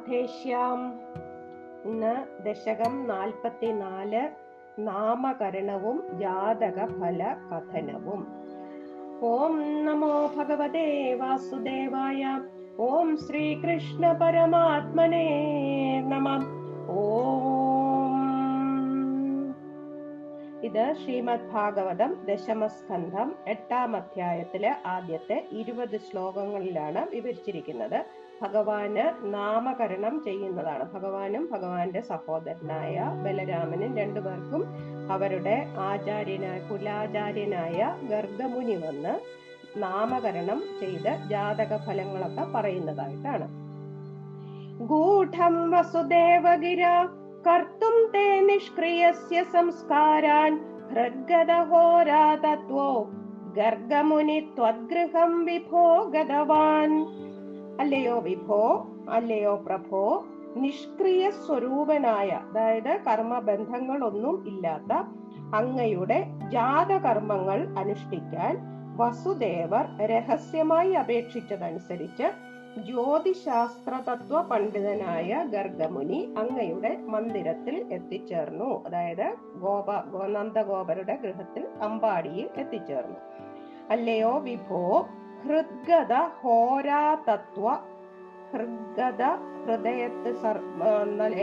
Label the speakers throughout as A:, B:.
A: കഥേഷ്യാം ഇന്ന് ദശകം നാൽപ്പത്തിനാല് നാമകരണവും ജാതക ഫല കഥനവും ഓം നമോ ഭഗവതേ വാസുദേവായ ഓം ശ്രീകൃഷ്ണ പരമാത്മനേ നമ. ഓം. ഇത് ശ്രീമദ് ഭാഗവതം ദശമസ്കന്ധം എട്ടാം അധ്യായത്തിലെ ആദ്യത്തെ ഇരുപത് ശ്ലോകങ്ങളിലാണ് വിവരിച്ചിരിക്കുന്നത്. ഭഗവാന് നാമകരണം ചെയ്യുന്നതാണ്. ഭഗവാനും ഭഗവാന്റെ സഹോദരനായ ബലരാമനും രണ്ടുപേർക്കും അവരുടെ ആചാര്യനായ കുലാചാര്യനായ ഗർഗമുനി വന്ന് നാമകരണം ചെയ്ത് ജാതക ഫലങ്ങളൊക്കെ പറയുന്നതായിട്ടാണ്. ഗൂഢം വസുദേവഗിര കർത്തും തേ നിഷ്ക്രിയസ്യ സംസ്കാരാൻ ഹൃദ്ഗതഹോരാതത്വോ ഗർഗമുനി ത്വദ്ഗൃഹം വിഭോ ഗതവാൻ അല്ലയോ വിഭോ? അല്ലയോ പ്രഭോ? നിഷ്ക്രിയ സ്വരൂപനായ അതായത് കർമ്മബന്ധങ്ങളൊന്നും ഇല്ലാത്ത അങ്ങയുടെ ജാതകർമ്മങ്ങൾ അനുഷ്ഠിക്കാൻ വസുദേവർ രഹസ്യമായി അപേക്ഷിച്ചതനുസരിച്ച് ജ്യോതിശാസ്ത്ര തത്വ പണ്ഡിതനായ ഗർഗമുനി അങ്ങയുടെ മന്ദിരത്തിൽ എത്തിച്ചേർന്നു. അതായത് ഗോപ നന്ദഗോപരുടെ ഗൃഹത്തിൽ അമ്പാടിയിൽ എത്തിച്ചേർന്നു. അല്ലയോ വിഭോ? ഹൃദ്ഗത ഹോരാതത്വ ഹൃദ്ഗത ഹൃദയത്ത്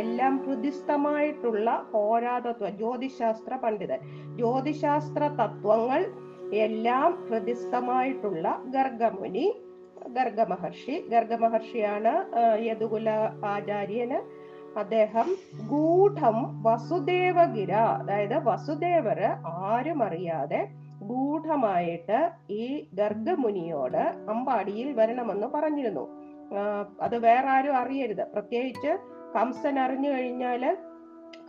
A: എല്ലാം ഹൃദിസ്ഥമായിട്ടുള്ള ഹോരാതത്വ ജ്യോതിശാസ്ത്ര പണ്ഡിതൻ. ജ്യോതിശാസ്ത്ര തത്വങ്ങൾ എല്ലാം ഹൃദിസ്ഥമായിട്ടുള്ള ഗർഗമുനി ഗർഗമഹർഷി. ഗർഗമഹർഷിയാണ് യദുകുല ആചാര്യന് അദ്ദേഹം ഗൂഢം വസുദേവഗിര അതായത് വസുദേവര് ആരും അറിയാതെ ഗൂഢമായിട്ട് ഈ ഗർഗമുനിയോട് അമ്പാടിയിൽ വരണമെന്ന് പറഞ്ഞിരുന്നു. അത് വേറെ ആരും അറിയരുത്. പ്രത്യേകിച്ച് കംസൻ അറിഞ്ഞു കഴിഞ്ഞാൽ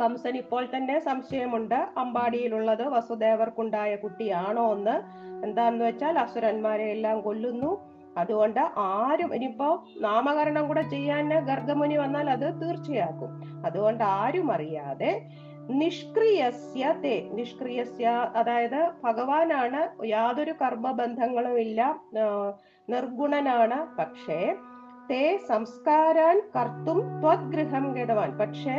A: കംസൻ ഇപ്പോൾ തന്നെ സംശയമുണ്ട്. അമ്പാടിയിലുള്ളത് വസുദേവർക്കുണ്ടായ കുട്ടിയാണോ എന്ന്. എന്താന്ന് വെച്ചാൽ അസുരന്മാരെ എല്ലാം കൊല്ലുന്നു. അതുകൊണ്ട് ആരും ഇനിയിപ്പോ നാമകരണം കൂടെ ചെയ്യാൻ ഗർഗമുനി വന്നാൽ അത് തീർച്ചയാക്കും. അതുകൊണ്ട് ആരും അറിയാതെ നിഷ്ക്രിയസ്യ തേ. നിഷ്ക്രിയസ്യ അതായത് ഭഗവാനാണ് യാതൊരു കർമ്മബന്ധങ്ങളും ഇല്ല നിർഗുണനാണ്. പക്ഷേ തേ സംസ്കാരാൻ കർത്തും ത്വദ്ഗൃഹം ഗതവാൻ പക്ഷേ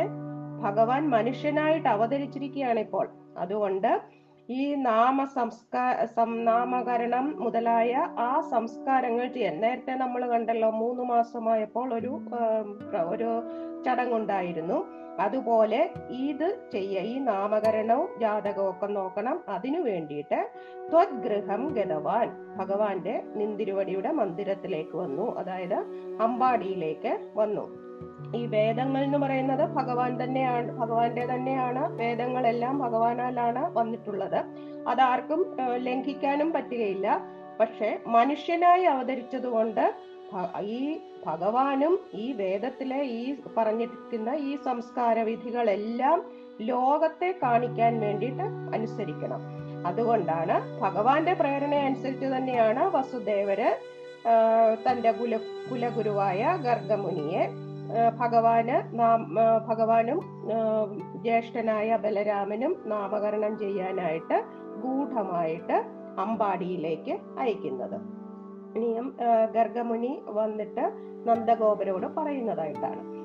A: ഭഗവാൻ മനുഷ്യനായിട്ട് അവതരിച്ചിരിക്കുകയാണ് ഇപ്പോൾ. അതുകൊണ്ട് ഈ നാമ സംസ്കാര നാമകരണം മുതലായ ആ സംസ്കാരങ്ങൾ ചെയ്യാൻ നേരത്തെ നമ്മൾ കണ്ടല്ലോ മൂന്ന് മാസമായപ്പോൾ ഒരു ഒരു ചടങ്ങുണ്ടായിരുന്നു. അതുപോലെ ഇത് ചെയ്യ ഈ നാമകരണവും ജാതകവും ഒക്കെ നോക്കണം. അതിനു വേണ്ടിയിട്ട് ത്വദ്ഗൃഹം ഗതവാൻ ഭഗവാന്റെ നിന്തിരുവടിയുടെ മന്ദിരത്തിലേക്ക് വന്നു. അതായത് അമ്പാടിയിലേക്ക് വന്നു. ഈ വേദങ്ങൾ എന്ന് പറയുന്നത് ഭഗവാൻ തന്നെയാണ് ഭഗവാന്റെ തന്നെയാണ്. വേദങ്ങളെല്ലാം ഭഗവാനാലാണ് വന്നിട്ടുള്ളത്. അതാർക്കും ലംഘിക്കാനും പറ്റുകയില്ല. പക്ഷെ മനുഷ്യനായി അവതരിച്ചത് കൊണ്ട് ഈ ഭഗവാനും ഈ വേദത്തിലെ ഈ പറഞ്ഞിരിക്കുന്ന ഈ സംസ്കാര വിധികളെല്ലാം ലോകത്തെ കാണിക്കാൻ വേണ്ടിയിട്ട് അനുസരിക്കണം. അതുകൊണ്ടാണ് ഭഗവാന്റെ പ്രേരണ അനുസരിച്ച് തന്നെയാണ് വസുദേവര് തന്റെ കുല കുലഗുരുവായ ഗർഗമുനിയെ ഭഗവാന് ഭഗവാനും ജ്യേഷ്ഠനായ ബലരാമനും നാമകരണം ചെയ്യാനായിട്ട് ഗൂഢമായിട്ട് അമ്പാടിയിലേക്ക് അയക്കുന്നത്. ഇനിയും ഗർഗമുനി വന്നിട്ട് നന്ദഗോപരോട് പറയുന്നതായിട്ടാണ്.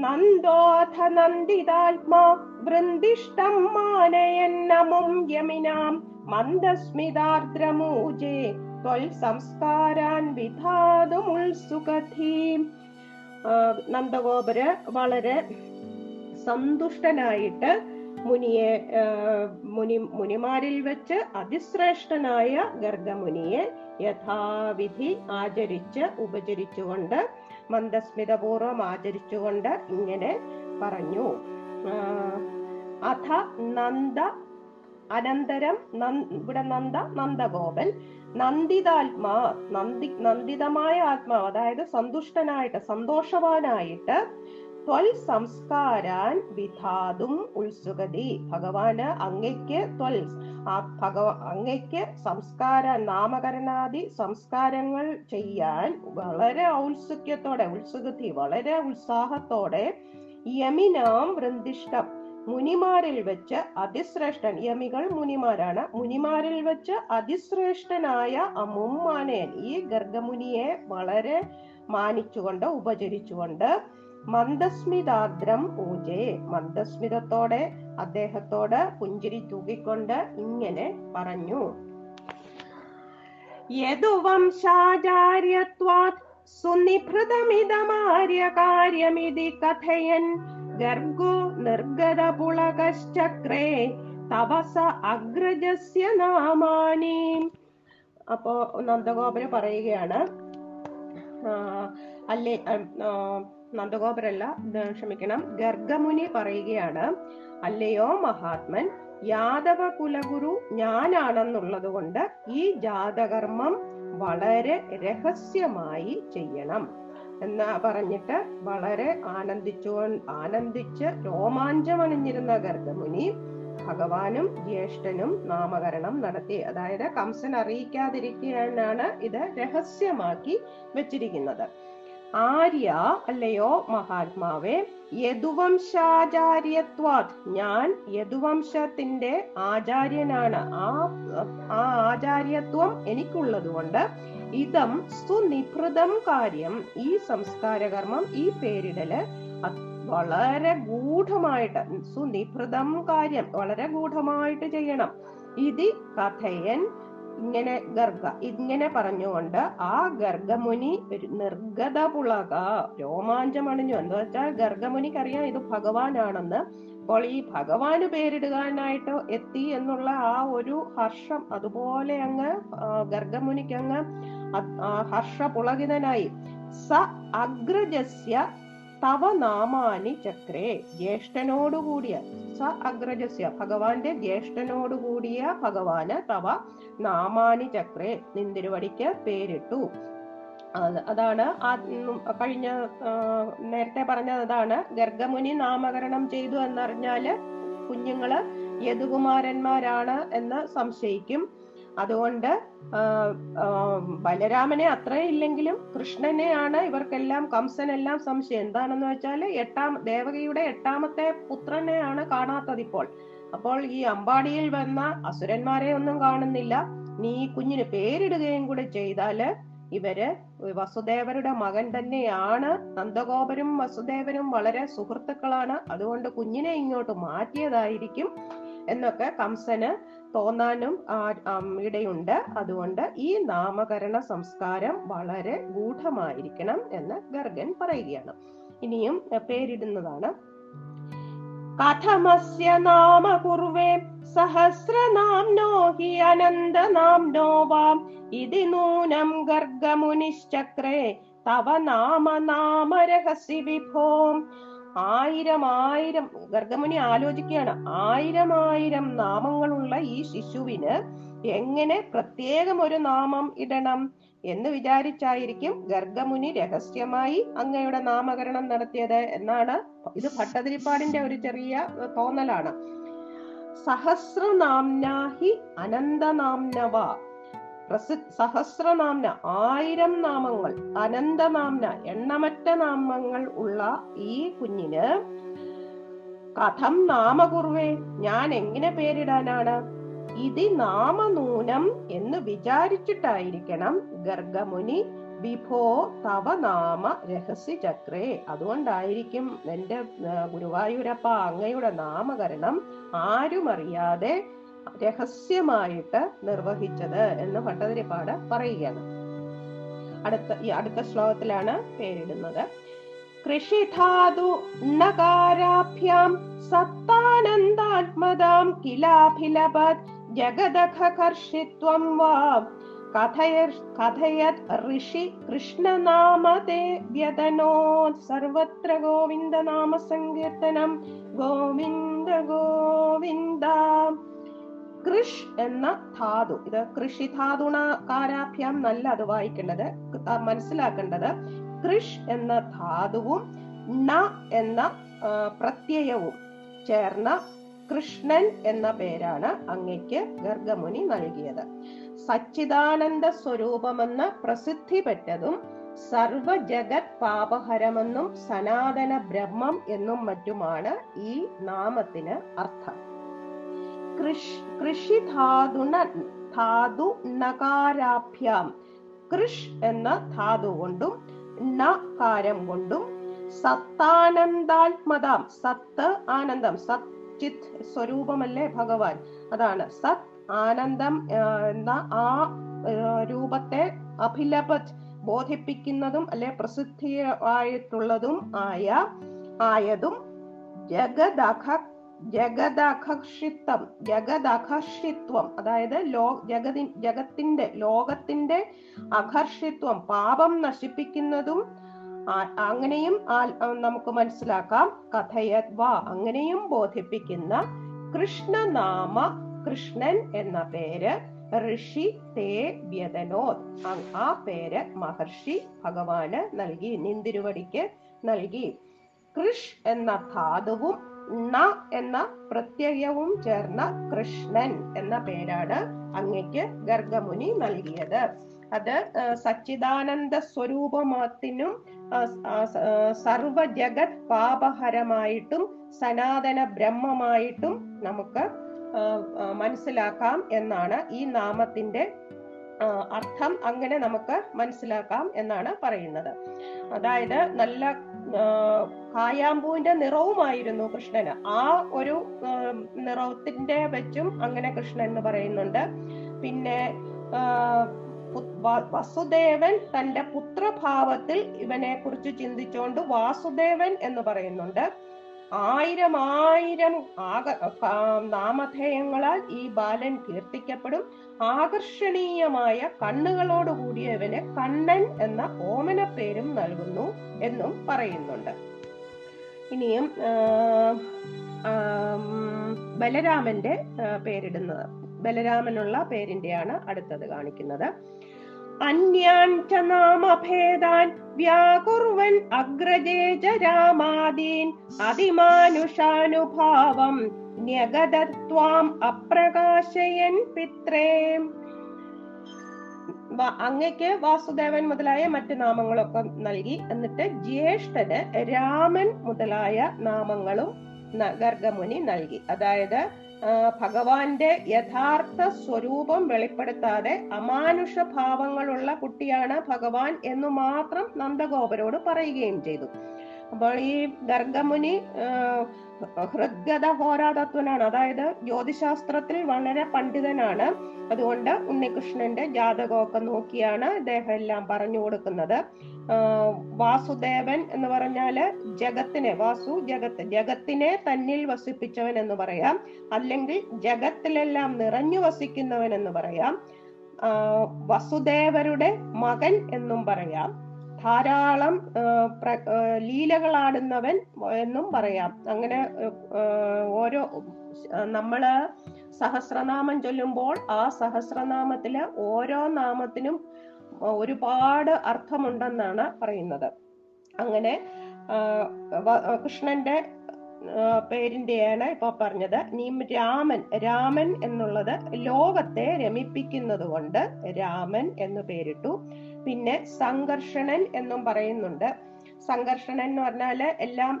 A: നന്ദോഥ നന്ദിതാത്മാ വൃന്ദിഷ്ടം മാനയന്നമും യമിനാം മന്ദസ്മിതാർദ്രമൂജേ ത്വൽ സംസ്കാരാൻ വിധാതുമുൾസുഖീം നന്ദഗോപര് വളരെ സന്തുഷ്ടനായിട്ട് മുനിയെ മുനി മുനിമാരിൽ വെച്ച് അതിശ്രേഷ്ഠനായ ഗർഗമുനിയെ യഥാവിധി ആചരിച്ച് ഉപചരിച്ചുകൊണ്ട് മന്ദസ്മിതപൂർവം ആചരിച്ചുകൊണ്ട് ഇങ്ങനെ പറഞ്ഞു. അഥ നന്ദ അനന്തരം ഇവിടെ നന്ദ നന്ദഗോപൻ. നന്ദിതാത്മാ നന്ദി നന്ദിതമായ ആത്മാവ് അതായത് സന്തുഷ്ടനായിട്ട് സന്തോഷവാനായിട്ട് ത്വൽ സംസ്കാരാൻ വിധാതും ഉത്സുകതി ഭഗവാന് അങ്ങയ്ക്ക് ത്വൽ ഭഗവ അങ്ങയ്ക്ക് സംസ്കാര നാമകരണാദി സംസ്കാരങ്ങൾ ചെയ്യാൻ വളരെ ഔത്സുക്യത്തോടെ ഉത്സുകതി വളരെ ഉത്സാഹത്തോടെ യമിനാം വൃന്ദിഷ്ടം മുനിമാരിൽ വെച്ച് അതിശ്രേഷ്ഠൻ യമികൾ മുനിമാരാണ് മുനിമാരിൽ വെച്ച് അതിശ്രേഷ്ഠനായ അമ്മുമാനേൻ ഈ ഗർഗമുനിയെ വളരെ മാനിച്ചുകൊണ്ട് ഉപചരിച്ചുകൊണ്ട്. മന്ദസ്മിതാദ്രം ഊജേ മന്ദസ്മിതത്തോടെ അദ്ദേഹത്തോട് പുഞ്ചിരി തൂക്കിക്കൊണ്ട് ഇങ്ങനെ പറഞ്ഞു. യദുവംശാചാര്യത്വാത് സുനിഭൃതമിതമാര്യ കാര്യമിതി കഥയൻ. ഗർഗോ നിർഗതപുളകശ്ചക്രേ തവസ അഗ്രജസ്യ നാമാനി. അപ്പോ നന്ദഗോപുര പറയുകയാണ് അല്ലേ നന്ദഗോപരല്ല ക്ഷമിക്കണം. ഗർഗമുനി പറയുകയാണ് അല്ലയോ മഹാത്മൻ യാദവ കുലഗുരു ഞാനാണെന്നുള്ളത് കൊണ്ട് ഈ ജാതകർമ്മം വളരെ രഹസ്യമായി ചെയ്യണം. എന്ന് പറഞ്ഞിട്ട് വളരെ ആനന്ദിച്ചു ആനന്ദിച്ച് രോമാഞ്ചമണിഞ്ഞിരുന്ന ഗർഗമുനി ഭഗവാനും ജ്യേഷ്ഠനും നാമകരണം നടത്തി. അതായത് കംസൻ അറിയിക്കാതിരിക്കാനാണ് ഇത് രഹസ്യമാക്കി വെച്ചിരിക്കുന്നത്. ആര്യ അല്ലയോ മഹാത്മാവേ യദുവംശാചാര്യത്വാത് ഞാൻ യദുവംശത്തിന്റെ ആചാര്യനാണ്. ആ ആ ആചാര്യത്വം എനിക്കുള്ളത് കൊണ്ട് ഇതം സുനിഭൃതം കാര്യം. ഈ സംസ്കാരകർമ്മം ഈ പേരിടൽ വളരെ ഗൂഢമായിട്ട് സുനിഭൃതം കാര്യം വളരെ ഗൂഢമായിട്ട് ചെയ്യണം. ഇതി കഥയൻ ഇങ്ങനെ ഗർഗ ഇങ്ങനെ പറഞ്ഞുകൊണ്ട് ആ ഗർഗമുനി നിർഗത പുളക രോമാഞ്ചമണിഞ്ഞു. എന്താ വെച്ചാൽ ഗർഗമുനിക്ക് അറിയാം ഇത് ഭഗവാനാണെന്ന്. അപ്പോൾ ഈ ഭഗവാന് പേരിടുവാനായിട്ട് എത്തി എന്നുള്ള ആ ഒരു ഹർഷം അതുപോലെ അങ്ങ് ഗർഗമുനിക്ക് അങ്ങ് ഹർഷ പുളകിതനായി സ അഗ്രജസ്യ തവ നാമാനി ചക്രേ. ജ്യേഷ്ഠനോടുകൂടിയ സ അഗ്രജസ്യ ഭഗവാന്റെ ജ്യേഷ്ഠനോടുകൂടിയ ഭഗവാന് തവ നാമാനി ചക്രേ നിന്തിരുവടിക്ക് പേരിട്ടു. അതാണ് ആ കഴിഞ്ഞ നേരത്തെ പറഞ്ഞത് അതാണ്. ഗർഗമുനി നാമകരണം ചെയ്തു എന്നറിഞ്ഞാൽ കുഞ്ഞുങ്ങൾ യദുകുമാരന്മാരാണ് എന്ന് സംശയിക്കും. അതുകൊണ്ട് ബലരാമനെ അത്രയില്ലെങ്കിലും കൃഷ്ണനെയാണ് ഇവർക്കെല്ലാം കംസനെല്ലാം സംശയം. എന്താണെന്ന് വെച്ചാൽ എട്ടാം ദേവകിയുടെ എട്ടാമത്തെ പുത്രനെയാണ് കാണാത്തത് ഇപ്പോൾ. അപ്പോൾ ഈ അമ്പാടിയിൽ വന്ന അസുരന്മാരെ ഒന്നും കാണുന്നില്ല. നീ കുഞ്ഞിന് പേരിടുകയും കൂടെ ചെയ്താൽ ഇവർ വസുദേവരുടെ മകൻ തന്നെയാണ്. നന്ദഗോപരും വസുദേവരും വളരെ സുഹൃത്തുക്കളാണ്. അതുകൊണ്ട് കുഞ്ഞിനെ ഇങ്ങോട്ട് മാറ്റിയതായിരിക്കും എന്നൊക്കെ കംസന് തോന്നാനും ഇടയുണ്ട്. അതുകൊണ്ട് ഈ നാമകരണ സംസ്കാരം വളരെ ഗൂഢമായിരിക്കണം എന്ന് ഗർഗൻ പറയുകയാണ്. ഇനിയും പേരിടുന്നതാണ്. കഥമസ്യ നാമ കുർവേ സഹസ്രനാംനോ ഹി അനന്തനാംനോ വാം ഇതി നൂനം ഗർഗമുനിശ്ചക്രേ തവ നാമ നാമരഹസി വിഭോം. ആയിരം ആയിരം ഗർഗമുനി ആലോചിക്കുകയാണ്. ആയിരം ആയിരം നാമങ്ങളുള്ള ഈ ശിശുവിന് എങ്ങനെ പ്രത്യേകം ഒരു നാമം ഇടണം എന്ന് വിചാരിച്ചായിരിക്കും ഗർഗമുനി രഹസ്യമായി അങ്ങയുടെ നാമകരണം നടത്തിയത് എന്നാണ് ഇത് ഭട്ടതിരിപ്പാടിന്റെ ഒരു ചെറിയ തോന്നലാണ്. സഹസ്രനാംനാഹി അനന്തനാംനവ സഹസ്രനാംന ആയിരം നാമങ്ങൾ അനന്തനാമന എണ്ണമറ്റ നാമങ്ങൾ ഉള്ള ഈ കുഞ്ഞിന് കഥം നാമകുർവേ ഞാൻ എങ്ങനെ പേരിടാനാണ്? ഇതി നാമനൂനം എന്ന് വിചാരിച്ചിട്ടായിരിക്കണം ഗർഗമുനി വിഭോ തവ നാമ രഹസ്യ ചക്രേ. അതുകൊണ്ടായിരിക്കും എന്റെ ഗുരുവായൂരപ്പ അങ്ങയുടെ നാമകരണം ആരും അറിയാതെ രഹസ്യമായിട്ട് നിർവഹിച്ചത് എന്ന് ഭട്ടതിരിപ്പാട് പറയുകയാണ്. അടുത്ത ഈ അടുത്ത ശ്ലോകത്തിലാണ് പേരിടുന്നത്. കൃഷിധാതു നകാരാഭ്യാം സത്താനന്ദാത്മതാം കിലാഭിലപത് ജഗദഖകർഷിത്വം വാ. കഥയർ കഥയത് ഋഷി കൃഷ്ണനാമതേ വ്യതനോ സർവത്ര ഗോവിന്ദ നാമ സങ്കീർത്തനം ഗോവിന്ദ ഗോവിന്ദ. കൃഷ് എന്ന ധാതു. ഇത് കൃഷി ധാതുണകാരാഭ്യാം നല്ല അത് വായിക്കേണ്ടത് മനസ്സിലാക്കേണ്ടത് കൃഷ് എന്ന ധാതുവും ണ എന്ന പ്രത്യയവും ചേർന്ന കൃഷ്ണൻ എന്ന പേരാണ് അങ്ങയ്ക്ക് ഗർഗമുനി നൽകിയത്. സച്ചിദാനന്ദ സ്വരൂപമെന്ന് പ്രസിദ്ധി പെറ്റതും സർവ ജഗത് പാപഹരമെന്നും സനാതന ബ്രഹ്മം എന്നും മറ്റുമാണ് ഈ നാമത്തിന് അർത്ഥം. ധാതുണ ധാതു നകാരാഭ്യാം. കൃഷ് എന്ന ധാതു കൊണ്ടും നകാരം കൊണ്ടും സത്താനന്ദാത്മതാം സത്ത് ആനന്ദം. സത് ചിത് സ്വരൂപമല്ലേ ഭഗവാൻ? അതാണ്. സത് ആനന്ദം എന്ന ആ, രൂപത്തെ അഭിലപത് ബോധിപ്പിക്കുന്നതും അല്ലെ പ്രസിദ്ധിയായിട്ടുള്ളതും ആയ ആയതും ജഗദഖ ജഗദഖഷിത്വം ജഗദഖഷിത്വം അതായത് ലോ ജഗതി ജഗത്തിന്റെ ലോകത്തിന്റെ അകർഷിത്വം പാപം നശിപ്പിക്കുന്നതും അങ്ങനെയും നമുക്ക് മനസ്സിലാക്കാം. കഥയത്വ അങ്ങനെയും ബോധിപ്പിക്കുന്ന കൃഷ്ണനാമ കൃഷ്ണൻ എന്ന പേര് ഋഷി തേ വ്യതനോ ആ പേര് മഹർഷി ഭഗവാന് നൽകി നിന്തിരുവടിക്ക് നൽകി. കൃഷ് എന്ന ധാതുവും ണ എന്ന പ്രത്യയവും ചേർന്ന കൃഷ്ണൻ എന്ന പേരാണ് അങ്ങയ്ക്ക് ഗർഗമുനി നൽകിയത്. അത് സച്ചിദാനന്ദ സ്വരൂപമാത്തിനും ആ, ആ, സ- ആ, സർവ ജഗത് പാപഹരമായിട്ടും സനാതന ബ്രഹ്മമായിട്ടും നമുക്ക് മനസ്സിലാക്കാം എന്നാണ് ഈ നാമത്തിന്റെ അർത്ഥം അങ്ങനെ നമുക്ക് മനസ്സിലാക്കാം എന്നാണ് പറയുന്നത്. അതായത് നല്ല കായാമ്പൂവിന്റെ നിറവുമായിരുന്നു കൃഷ്ണന്. ആ ഒരു നിറത്തിന്റെ വെച്ചും അങ്ങനെ കൃഷ്ണൻ എന്ന് പറയുന്നുണ്ട്. പിന്നെ വസുദേവൻ തന്റെ പുത്രഭാവത്തിൽ ഇവനെ കുറിച്ച് ചിന്തിച്ചുകൊണ്ട് വാസുദേവൻ എന്ന് പറയുന്നുണ്ട്. ആയിരം ആയിരം ആക നാമധേയങ്ങളാൽ ഈ ബാലൻ കീർത്തിക്കപ്പെടും. ആകർഷണീയമായ കണ്ണുകളോട് കൂടിയവന് കണ്ണൻ എന്ന ഓമന പേരും നൽകുന്നു എന്നും പറയുന്നുണ്ട്. ഇനിയും ബലരാമന്റെ പേരിടുന്നത്. ബലരാമനുള്ള പേരിന്റെയാണ് അടുത്തത് കാണിക്കുന്നത്. അന്യാൻ വ്യാകുർവൻ അഗ്രജേ രാമാദീൻ അതിമാനുഷാനുഭാവം ന്യഗതത്വാം അപ്രകാശയൻ പിത്രേ. അങ്ങയ്ക്ക് വാസുദേവൻ മുതലായ മറ്റു നാമങ്ങളൊക്കെ നൽകി. എന്നിട്ട് ജ്യേഷ്ഠന് രാമൻ മുതലായ നാമങ്ങളും ഗർഗമുനി നൽകി അതായത് ഭഗവാന്റെ യഥാർത്ഥ സ്വരൂപം വെളിപ്പെടുത്താതെ അമാനുഷ ഭാവങ്ങളുള്ള കുട്ടിയാണ് ഭഗവാൻ എന്നു മാത്രം നന്ദഗോപരോട് പറയുകയും ചെയ്തു. അപ്പോൾ ഈ ഗർഗമുനി ഹൃദ്ഗത ഹോരാതത്വനാണ് അതായത് ജ്യോതിശാസ്ത്രത്തിൽ വളരെ പണ്ഡിതനാണ്. അതുകൊണ്ട് ഉണ്ണികൃഷ്ണന്റെ ജാതകമൊക്കെ നോക്കിയാണ് ഇദ്ദേഹം എല്ലാം പറഞ്ഞു കൊടുക്കുന്നത്. വാസുദേവൻ എന്ന് പറഞ്ഞാൽ ജഗത്തിനെ വാസു ജഗത്ത് ജഗത്തിനെ തന്നിൽ വസിപ്പിച്ചവൻ എന്ന് പറയാം. അല്ലെങ്കിൽ ജഗത്തിലെല്ലാം നിറഞ്ഞു വസിക്കുന്നവൻ എന്ന് പറയാം. വസുദേവരുടെ മകൻ എന്നും പറയാം. ധാരാളം ലീലകളാടുന്നവൻ എന്നും പറയാം. അങ്ങനെ ഓരോ നമ്മൾ സഹസ്രനാമം ചൊല്ലുമ്പോൾ ആ സഹസ്രനാമത്തിലെ ഓരോ നാമത്തിനും ഒരുപാട് അർത്ഥമുണ്ടെന്നാണ് പറയുന്നത്. അങ്ങനെ കൃഷ്ണന്റെ പേരിന്റെയാണ് ഇപ്പൊ പറഞ്ഞത്. നീ രാമൻ രാമൻ എന്നുള്ളത് ലോകത്തെ രമിപ്പിക്കുന്നത് കൊണ്ട് രാമൻ എന്ന് പേരിട്ടു. പിന്നെ സംഘർഷണൻ എന്നും പറയുന്നുണ്ട്. സംഘർഷണൻ എന്ന് പറഞ്ഞാൽ എല്ലാം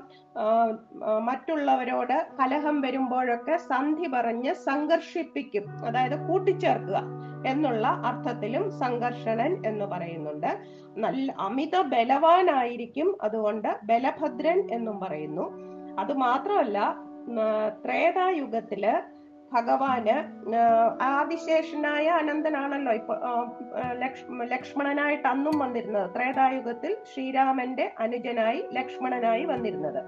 A: മറ്റുള്ളവരോട് കലഹം വരുമ്പോഴൊക്കെ സന്ധി പറഞ്ഞ് സംഘർഷിപ്പിക്കും. അതായത് കൂട്ടിച്ചേർക്കുക എന്നുള്ള അർത്ഥത്തിലും സംഘർഷണൻ എന്ന് പറയുന്നുണ്ട്. നല്ല അമിത ബലവാനായിരിക്കും അതുകൊണ്ട് ബലഭദ്രൻ എന്നും പറയുന്നു. അത് മാത്രമല്ല ത്രേതായുഗത്തിൽ ഭഗവാന് ആദിശേഷനായ അനന്തനാണല്ലോ ഇപ്പൊ ലക്ഷ്മണനായിട്ട് അന്നും വന്നിരുന്നത്. ത്രേതായുഗത്തിൽ ശ്രീരാമന്റെ അനുജനായി ലക്ഷ്മണനായി വന്നിരുന്നത്.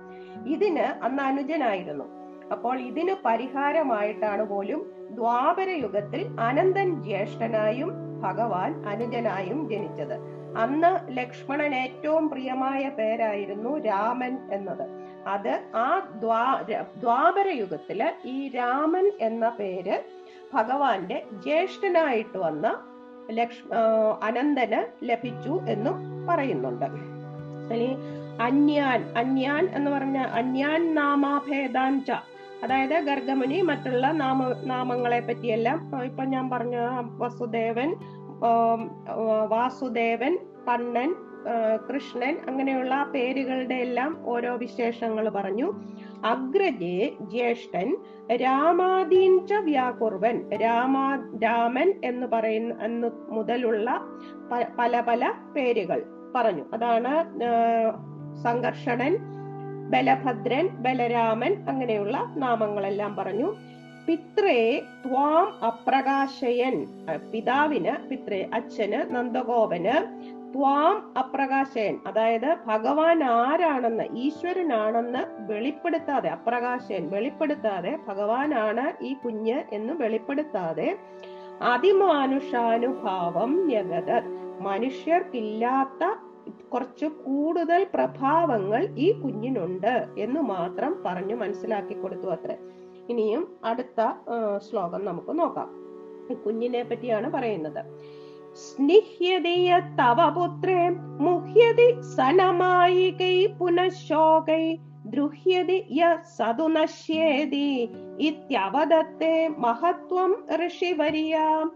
A: ഇതിന് അന്ന് അനുജനായിരുന്നു. അപ്പോൾ ഇതിന് പരിഹാരമായിട്ടാണ് പോലും ദ്വാപരയുഗത്തിൽ അനന്തൻ ജ്യേഷ്ഠനായും ഭഗവാൻ അനുജനായും ജനിച്ചത്. അന്ന് ലക്ഷ്മണൻ ഏറ്റവും പ്രിയമായ പേരായിരുന്നു രാമൻ എന്നത്. അത് ആ ദ്വാ ദ്വാപര യുഗത്തിൽ ഈ രാമൻ എന്ന പേര് ഭഗവാന്റെ ജ്യേഷ്ഠനായിട്ട് വന്ന ലക്ഷ് അനന്തന് ലഭിച്ചു എന്നും പറയുന്നുണ്ട്. ഇനി അന്യാൻ അന്യാൻ എന്ന് പറഞ്ഞ അന്യാൻ നാമാഭേദാഞ്ച അതായത് ഗർഗമുനി മറ്റുള്ള നാമ നാമങ്ങളെ പറ്റിയെല്ലാം ഇപ്പൊ ഞാൻ പറഞ്ഞ വസുദേവൻ വാസുദേവൻ കണ്ണൻ കൃഷ്ണൻ അങ്ങനെയുള്ള പേരുകളുടെ എല്ലാം ഓരോ വിശേഷങ്ങൾ പറഞ്ഞു. അഗ്രജേ ജ്യേഷ്ഠൻ രാമാദീൻ ച വ്യാകുർവൻ രാമാ രാമൻ എന്ന് പറയുന്ന അന്ന് മുതലുള്ള പല പല പേരുകൾ പറഞ്ഞു. അതാണ് സംഘർഷണൻ ബലഭദ്രൻ ബലരാമൻ അങ്ങനെയുള്ള നാമങ്ങളെല്ലാം പറഞ്ഞു. പിത്രേ ത്വാം അപ്രകാശയൻ പിതാവിന് പിത്രേ അച്ഛന് നന്ദഗോപന് ത്വാം അപ്രകാശയൻ അതായത് ഭഗവാൻ ആരാണെന്ന് ഈശ്വരനാണെന്ന് വെളിപ്പെടുത്താതെ അപ്രകാശയൻ വെളിപ്പെടുത്താതെ ഭഗവാനാണ് ഈ കുഞ്ഞ് എന്ന് വെളിപ്പെടുത്താതെ അതിമാനുഷാനുഭാവം യഗത് മനുഷ്യർക്കില്ലാത്ത കുറച്ച് കൂടുതൽ പ്രഭാവങ്ങൾ ഈ കുഞ്ഞിനുണ്ട് എന്ന് മാത്രം പറഞ്ഞു മനസ്സിലാക്കി കൊടുത്തു അത്ര. ഇനിയും അടുത്ത ശ്ലോകം നമുക്ക് നോക്കാം. കുഞ്ഞിനെ പറ്റിയാണ് പറയുന്നത്. സ്നിഹ്യതയ തവ പുത്രേ മുഹ്യതി സനമായികൈ പുനഃശോകൈ ദ്രുഹ്യതി യ സതു നശ്യേതി ഇത്യവദത്തെ മഹത്വം ഋഷിവരിയാം.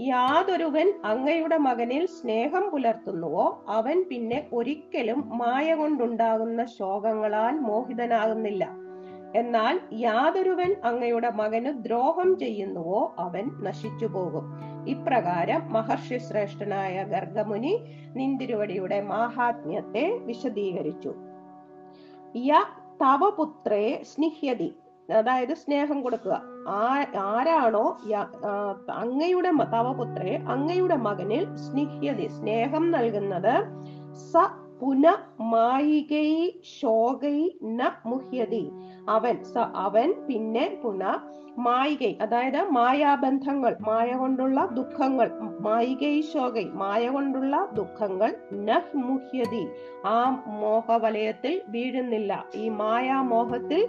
A: യാതൊരുവൻ അങ്ങയുടെ മകനിൽ സ്നേഹം പുലർത്തുന്നുവോ അവൻ പിന്നെ ഒരിക്കലും മായ കൊണ്ടുണ്ടാകുന്ന ശോകങ്ങളാൽ മോഹിതനാകുന്നില്ല. എന്നാൽ യാതൊരുവൻ അങ്ങയുടെ മകന് ദ്രോഹം ചെയ്യുന്നുവോ അവൻ നശിച്ചു പോകും ഇപ്രകാരം മഹർഷി ശ്രേഷ്ഠനായ ഗർഗമുനി നിന്തിരുവടിയുടെ മാഹാത്മ്യത്തെ വിശദീകരിച്ചു. യ തവപുത്രേ സ്നിഹ്യതി അതായത് സ്നേഹം കൊടുക്കുക. ആരാണോ അങ്ങയുടെ തവപുത്രയെ അങ്ങയുടെ മകനിൽ സ്നിഹ്യതി സ്നേഹം നൽകുന്നത് സ പുന മായികൈ ശോകൈ ന മുഹ്യതി. അവൻ അവൻ പിന്നെ പുന മായിക അതായത് മായാബന്ധങ്ങൾ മായ കൊണ്ടുള്ള ദുഃഖങ്ങൾ മായികൈ ശോകൈ മായ കൊണ്ടുള്ള ദുഃഖങ്ങൾ നഹ് മുഹ്യതി ആ മോഹവലയത്തിൽ വീഴുന്നില്ല. ഈ മായാമോഹത്തിൽ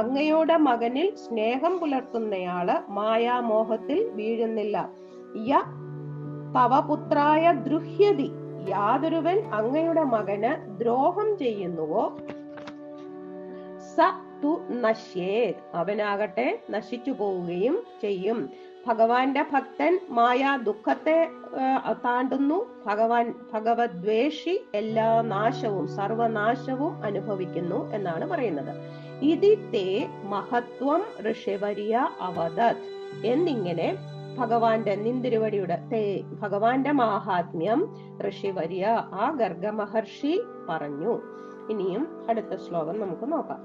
A: അങ്ങയുടെ മകനിൽ സ്നേഹം പുലർത്തുന്നയാൾ മായാമോഹത്തിൽ വീഴുന്നില്ല. യ തവ പുത്രായ ദ്രുഹ്യതി യാതൊരുവൻ അങ്ങയുടെ മകന് ദ്രോഹം ചെയ്യുന്നുവോ? സ തു നശ്യേത്. അവനാകട്ടെ നശിച്ചു പോവുകയും ചെയ്യും. ഭഗവാന്റെ ഭക്തൻ മായ ദുഃഖത്തെ താണ്ടുന്നു. ഭഗവാൻ ഭഗവദ്വേഷി എല്ലാ നാശവും സർവനാശവും അനുഭവിക്കുന്നു എന്നാണ് പറയുന്നത്. ഇതിത്തെ മഹത്വം ഋഷിവരിയ അവതത് എന്നിങ്ങനെ ഭഗവാന്റെ നിന്തിരുവടിയുടെ തേ ഭഗവാന്റെ മാഹാത്മ്യം ഋഷിവര്യ ആ ഗർഗ മഹർഷി പറഞ്ഞു. ഇനിയും അടുത്ത ശ്ലോകം നമുക്ക് നോക്കാം.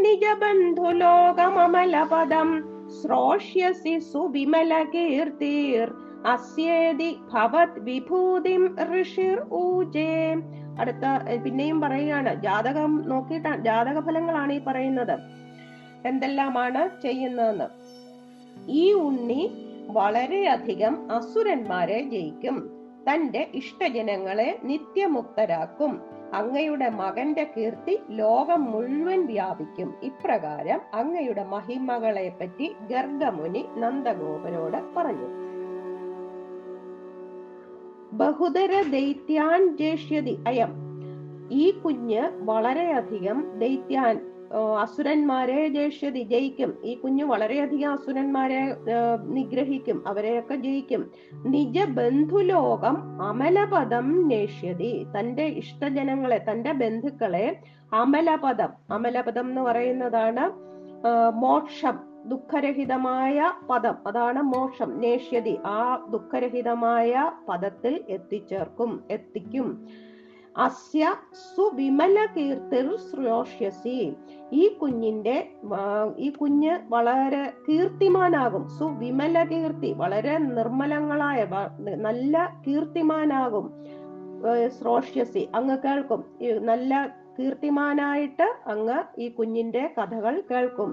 A: നിജ ബന്ധു ലോകമമലപദം ശ്രോഷ്യസി സുവിമല കീർത്തിർ അസ്യേതി ഭവത് വിഭൂതിം ഋഷിർ ഊജേ. അടുത്ത പിന്നെയും പറയുകയാണ് ജാതകം നോക്കിയിട്ടാണ് ജാതക ഫലങ്ങളാണ് ഈ പറയുന്നത്. എന്തെല്ലാമാണ് ചെയ്യുന്നതെന്ന്? ഈ ഉണ്ണി വളരെയധികം അസുരന്മാരെ ജയിക്കും. തന്റെ ഇഷ്ടജനങ്ങളെ നിത്യമുക്തരാക്കും. അങ്ങയുടെ മകന്റെ കീർത്തി ലോകം മുഴുവൻ വ്യാപിക്കും. ഇപ്രകാരം അങ്ങയുടെ മഹിമകളെ പറ്റി ഗർഗമുനി നന്ദഗോപനോട് പറഞ്ഞു. ബഹുതര ദൈത്യാൻ ജേഷ്യതി അയം. ഈ കുഞ്ഞ് വളരെയധികം ദൈത്യാൻ അസുരന്മാരെ ജയിഷ്യതി ജയിക്കും. ഈ കുഞ്ഞു വളരെയധികം അസുരന്മാരെ നിഗ്രഹിക്കും. അവരെയൊക്കെ ജയിക്കും. നിജ ബന്ധുലോകം അമലപദം നേഷ്യതി. തന്റെ ഇഷ്ടജനങ്ങളെ തന്റെ ബന്ധുക്കളെ അമലപദം. അമലപദം എന്ന് പറയുന്നതാണ് മോക്ഷം. ദുഃഖരഹിതമായ പദം. അതാണ് മോക്ഷം. നേഷ്യതി ആ ദുഃഖരഹിതമായ പദത്തിൽ എത്തിച്ചേർക്കും എത്തിക്കും. അസ്യ സുവിമല കീർത്തിർ ശ്രോഷ്യസി. ഈ കുഞ്ഞിന്റെ ഈ കുഞ്ഞ് വളരെ കീർത്തിമാനാകും. സുവിമല കീർത്തി വളരെ നിർമ്മലങ്ങളായ നല്ല കീർത്തിമാനാകും ശ്രോഷ്യസി. അങ്ങ് കേൾക്കും. നല്ല കീർത്തിമാനായിട്ട് അങ്ങ് ഈ കുഞ്ഞിന്റെ കഥകൾ കേൾക്കും.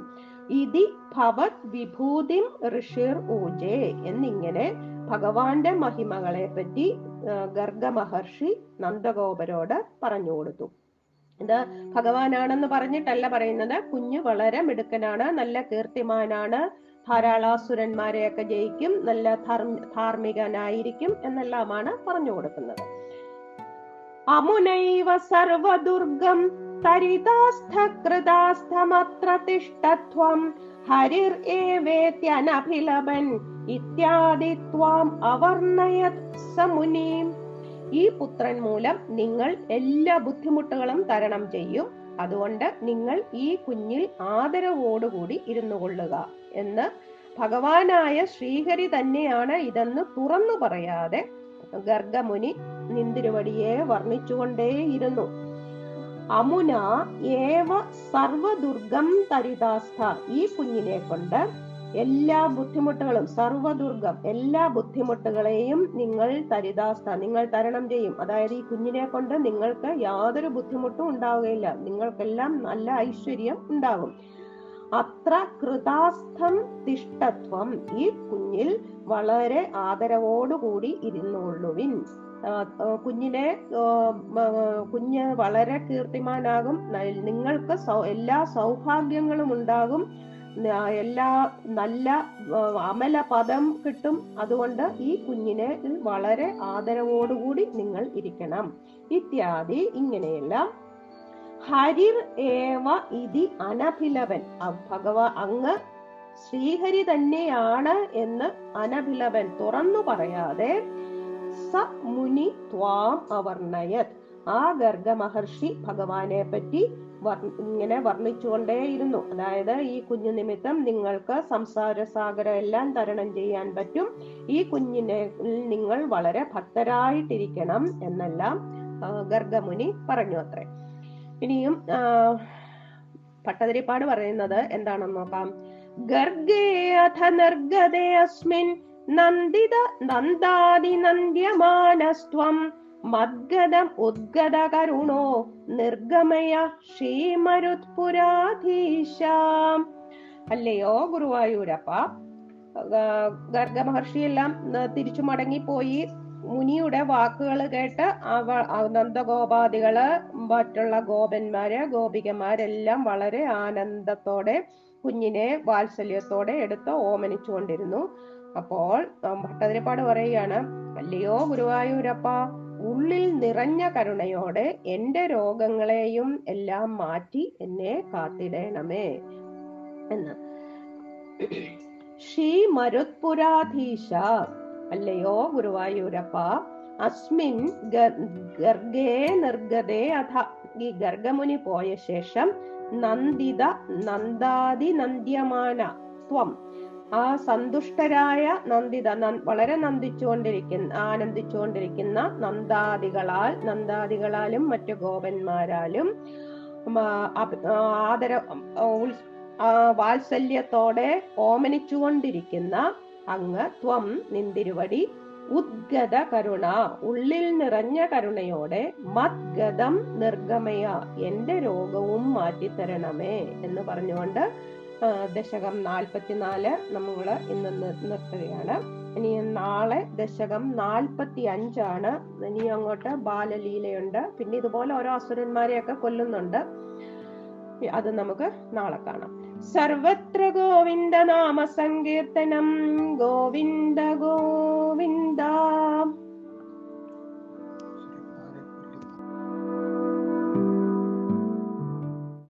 A: ഇതി ഭവത് വിഭൂതിം ഋഷിർ ഊജേ എന്നിങ്ങനെ ഭഗവാന്റെ മഹിമകളെ പറ്റി ഗർഗ മഹർഷി നന്ദഗോപരോട് പറഞ്ഞു കൊടുത്തു. ഇത് ഭഗവാനാണെന്ന് പറഞ്ഞിട്ടല്ല പറയുന്നത്. കുഞ്ഞു വളരെ മിടുക്കനാണ് നല്ല കീർത്തിമാനാണ് ധാരാളാസുരന്മാരെയൊക്കെ ജയിക്കും നല്ല ധർമ്മ ധാർമ്മികനായിരിക്കും എന്നെല്ലാമാണ് പറഞ്ഞു കൊടുക്കുന്നത്. അമുനൈവ സർവദുർഗം തരിതാസ്ഥകൃതാസ്ഥമത്ര തിഷ്ടത്വം ഹരിർ ഏവേത്യനഭിലപൻ ഇത്യാദി ത്വാം അവർണയത് സമുനീം. ഈ പുത്രൻ മൂലം നിങ്ങൾ എല്ലാ ബുദ്ധിമുട്ടുകളും തരണം ചെയ്യും. അതുകൊണ്ട് നിങ്ങൾ ഈ കുഞ്ഞിൽ ആദരവോടുകൂടി ഇരുന്നു കൊള്ളുക എന്ന് ഭഗവാനായ ശ്രീഹരി തന്നെയാണ് ഇതെന്ന് തുറന്നു പറയാതെ ഗർഗമുനി നിന്തിരുവടിയെ വർണിച്ചുകൊണ്ടേയിരുന്നു. അമുന ഏവ സർവദുർഗം തരിതാസ്ഥ. ഈ കുഞ്ഞിനെ കൊണ്ട് എല്ലാ ബുദ്ധിമുട്ടുകളും സർവദുർഗം എല്ലാ ബുദ്ധിമുട്ടുകളെയും നിങ്ങൾ തരിതാസ്ഥ നിങ്ങൾ തരണം ചെയ്യും. അതായത് ഈ കുഞ്ഞിനെ കൊണ്ട് നിങ്ങൾക്ക് യാതൊരു ബുദ്ധിമുട്ടും ഉണ്ടാവുകയില്ല. നിങ്ങൾക്കെല്ലാം നല്ല ഐശ്വര്യം ഉണ്ടാകും. അത്ര കൃതാസ്ഥം തിഷ്ടത്വം ഈ കുഞ്ഞിൽ വളരെ ആദരവോടുകൂടി ആ, കുഞ്ഞിനെ കുഞ്ഞ് വളരെ കീർത്തിമാനാകും. നിങ്ങൾക്ക് എല്ലാ സൗഭാഗ്യങ്ങളും ഉണ്ടാകും. എല്ലാ നല്ല അമല പദം കിട്ടും. അതുകൊണ്ട് ഈ കുഞ്ഞിനെ വളരെ ആദരവോടുകൂടി നിങ്ങൾ ഇരിക്കണം. ഇത്യാദി ഇങ്ങനെയെല്ലാം. ഹരിർ ഏവ ഇതി അനഭിലവൻ. ഭഗവാ അങ്ങ് ശ്രീഹരി തന്നെയാണ് എന്ന് അനഭിലവൻ തുറന്നു പറയാതെ സ മുനി ത്വാം അവർണയത് ആ ഗർഗ മഹർഷി ഭഗവാനെ പറ്റി ഇങ്ങനെ വർണിച്ചുകൊണ്ടേയിരുന്നു. അതായത് ഈ കുഞ്ഞു നിമിത്തം നിങ്ങൾക്ക് സംസാര സാഗരം എല്ലാം തരണം ചെയ്യാൻ പറ്റും. ഈ കുഞ്ഞിനെ നിങ്ങൾ വളരെ ഭക്തരായിട്ടിരിക്കണം എന്നെല്ലാം ഗർഗമുനി പറഞ്ഞു അത്രേ. ഇനിയും ആ, ഭട്ടതിരിപ്പാട് പറയുന്നത് എന്താണെന്ന് നോക്കാം. ഗർഗേ അഥ നിർഗതേ അസ്മിൻ നന്ദിത നന്ദ്യമാനസ്ത്വം മദ്ഗതം ഉദ്ഗത കരുണോ നിർഗമയ ശ്രീമരുത്പുരാധീശാം. അല്ലയോ ഗുരുവായൂരപ്പ. ഗർഗമഹർഷിയെല്ലാം തിരിച്ചു മടങ്ങിപ്പോയി. മുനിയുടെ വാക്കുകൾ കേട്ട് അവ- നന്ദഗോപാദികൾ മറ്റുള്ള ഗോപന്മാര് ഗോപികമാരെല്ലാം വളരെ ആനന്ദത്തോടെ കുഞ്ഞിനെ വാത്സല്യത്തോടെ എടുത്ത് ഓമനിച്ചുകൊണ്ടിരുന്നു. അപ്പോൾ ഭട്ടതിരിപ്പാട് പറയുകയാണ് അല്ലയോ ഗുരുവായൂരപ്പ ഉള്ളിൽ നിറഞ്ഞ കരുണയോടെ എന്റെ രോഗങ്ങളെയും എല്ലാം മാറ്റി എന്നെ കാത്തിടേണമേ. എന്ന്. ശ്രീ മരുത്പുരാധീശ അല്ലയോ ഗുരുവായൂരപ്പ അസ്മിൻ ഗർഗേ നിർഗതേ അഥ ഈ ഗർഗമുനി പോയ ശേഷം നന്ദിത നന്ദാതി നന്ദ്യമാന ത്വം ആ സന്തുഷ്ടരായ നന്ദിത വളരെ നന്ദിച്ചുകൊണ്ടിരിക്കുന്ന ആനന്ദിച്ചുകൊണ്ടിരിക്കുന്ന നന്ദാദികളാൽ നന്ദാദികളാലും മറ്റു ഗോപന്മാരാലും ആദര വാത്സല്യത്തോടെ ഓമനിച്ചുകൊണ്ടിരിക്കുന്ന അങ്ങ് ത്വം നിന്തിരുവടി ഉദ്ഗത കരുണ ഉള്ളിൽ നിറഞ്ഞ കരുണയോടെ മദ്ഗതം നിർഗമയ എന്റെ രോഗവും മാറ്റിത്തരണമേ എന്ന് പറഞ്ഞുകൊണ്ട് ദശകം നാൽപ്പത്തിനാല് നമ്മൾ ഇന്ന് നിർ- നിർത്തുകയാണ്. ഇനി നാളെ ദശകം നാൽപ്പത്തി അഞ്ചാണ് ഇനി അങ്ങോട്ട് ബാലലീലയുണ്ട്. പിന്നെ ഇതുപോലെ ഓരോ അസുരന്മാരെയൊക്കെ കൊല്ലുന്നുണ്ട്. അത് നമുക്ക് നാളെ കാണാം. സർവത്ര ഗോവിന്ദ നാമ സങ്കീർത്തനം. ഗോവിന്ദ ഗോവിന്ദ.